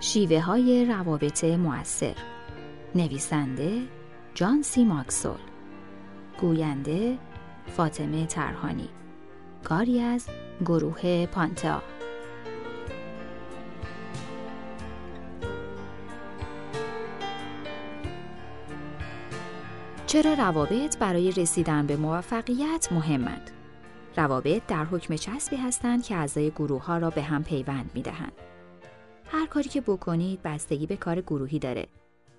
شیوه های روابط مؤثر نویسنده جان سی ماکسول گوینده فاطمه ترهانی کاری از گروه پانتا چرا روابط برای رسیدن به موفقیت مهمند؟ روابط در حکم چسبی هستند که اعضای گروه ها را به هم پیوند می دهند. هر کاری که بکنید بستگی به کار گروهی داره.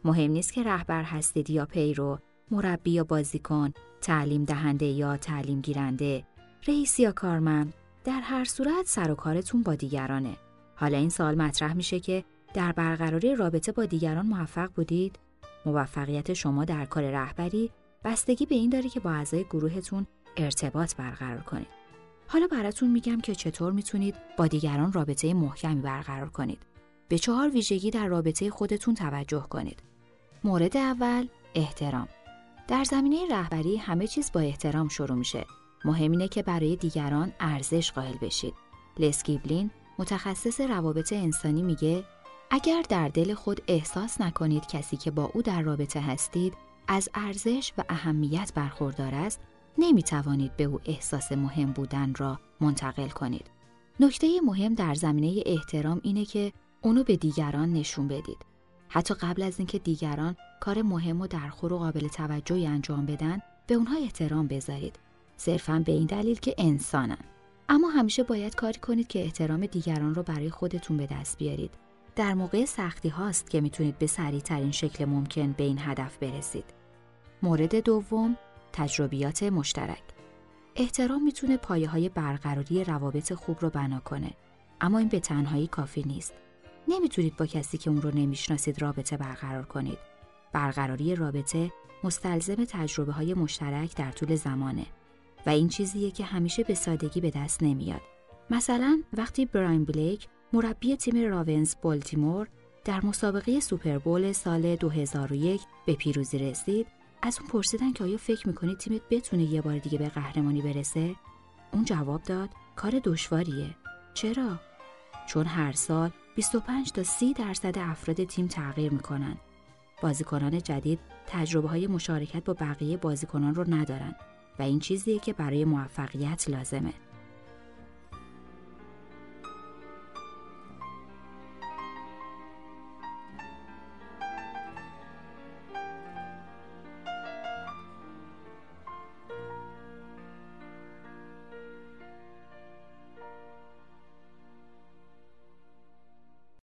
مهم نیست که رهبر هستید یا پیرو، مربی یا بازیکن، تعلیم دهنده یا تعلیم گیرنده، رئیس یا کارمند، در هر صورت سر و کارتون با دیگرانه. حالا این سال مطرح میشه که در برقراری رابطه با دیگران موفق بودید؟ موفقیت شما در کار رهبری بستگی به این داره که با اعضای گروهتون ارتباط برقرار کنید. حالا براتون میگم که چطور می‌تونید با دیگران رابطه محکمی برقرار کنید. به چهار ویژگی در رابطه خودتون توجه کنید. مورد اول احترام. در زمینه رهبری همه چیز با احترام شروع میشه. مهم اینه که برای دیگران ارزش قائل بشید. لسکیبلین متخصص روابط انسانی میگه اگر در دل خود احساس نکنید کسی که با او در رابطه هستید از ارزش و اهمیت برخوردار است نمی توانید به او احساس مهم بودن را منتقل کنید. نکته مهم در زمینه احترام اینه که اونو به دیگران نشون بدید. حتی قبل از اینکه دیگران کار مهم و درخور و قابل توجهی انجام بدن به اونها احترام بذارید. صرفا به این دلیل که انسانن. اما همیشه باید کاری کنید که احترام دیگران رو برای خودتون به دست بیارید. در موقع سختی هاست که می‌تونید به سریع ترین شکل ممکن به این هدف برسید. مورد دوم تجربیات مشترک احترام می‌تونه پایه های برقراری روابط خوب رو بنا کنه اما این به تنهایی کافی نیست نمی‌تونید با کسی که اون رو نمی‌شناسید رابطه برقرار کنید برقراری رابطه مستلزم تجربه های مشترک در طول زمانه و این چیزیه که همیشه به سادگی به دست نمیاد مثلا وقتی براین بلیک مربی تیم راونز بالتیمور در مسابقه سوپربول سال 2001 به پیروزی رسید از اون پرسیدن که آیا فکر می‌کنید تیمت بتونه یه بار دیگه به قهرمانی برسه؟ اون جواب داد کار دشواریه. چرا؟ چون هر سال 25 تا 30 درصد افراد تیم تغییر می‌کنن. بازیکنان جدید تجربه های مشارکت با بقیه بازیکنان رو ندارن و این چیزیه که برای موفقیت لازمه.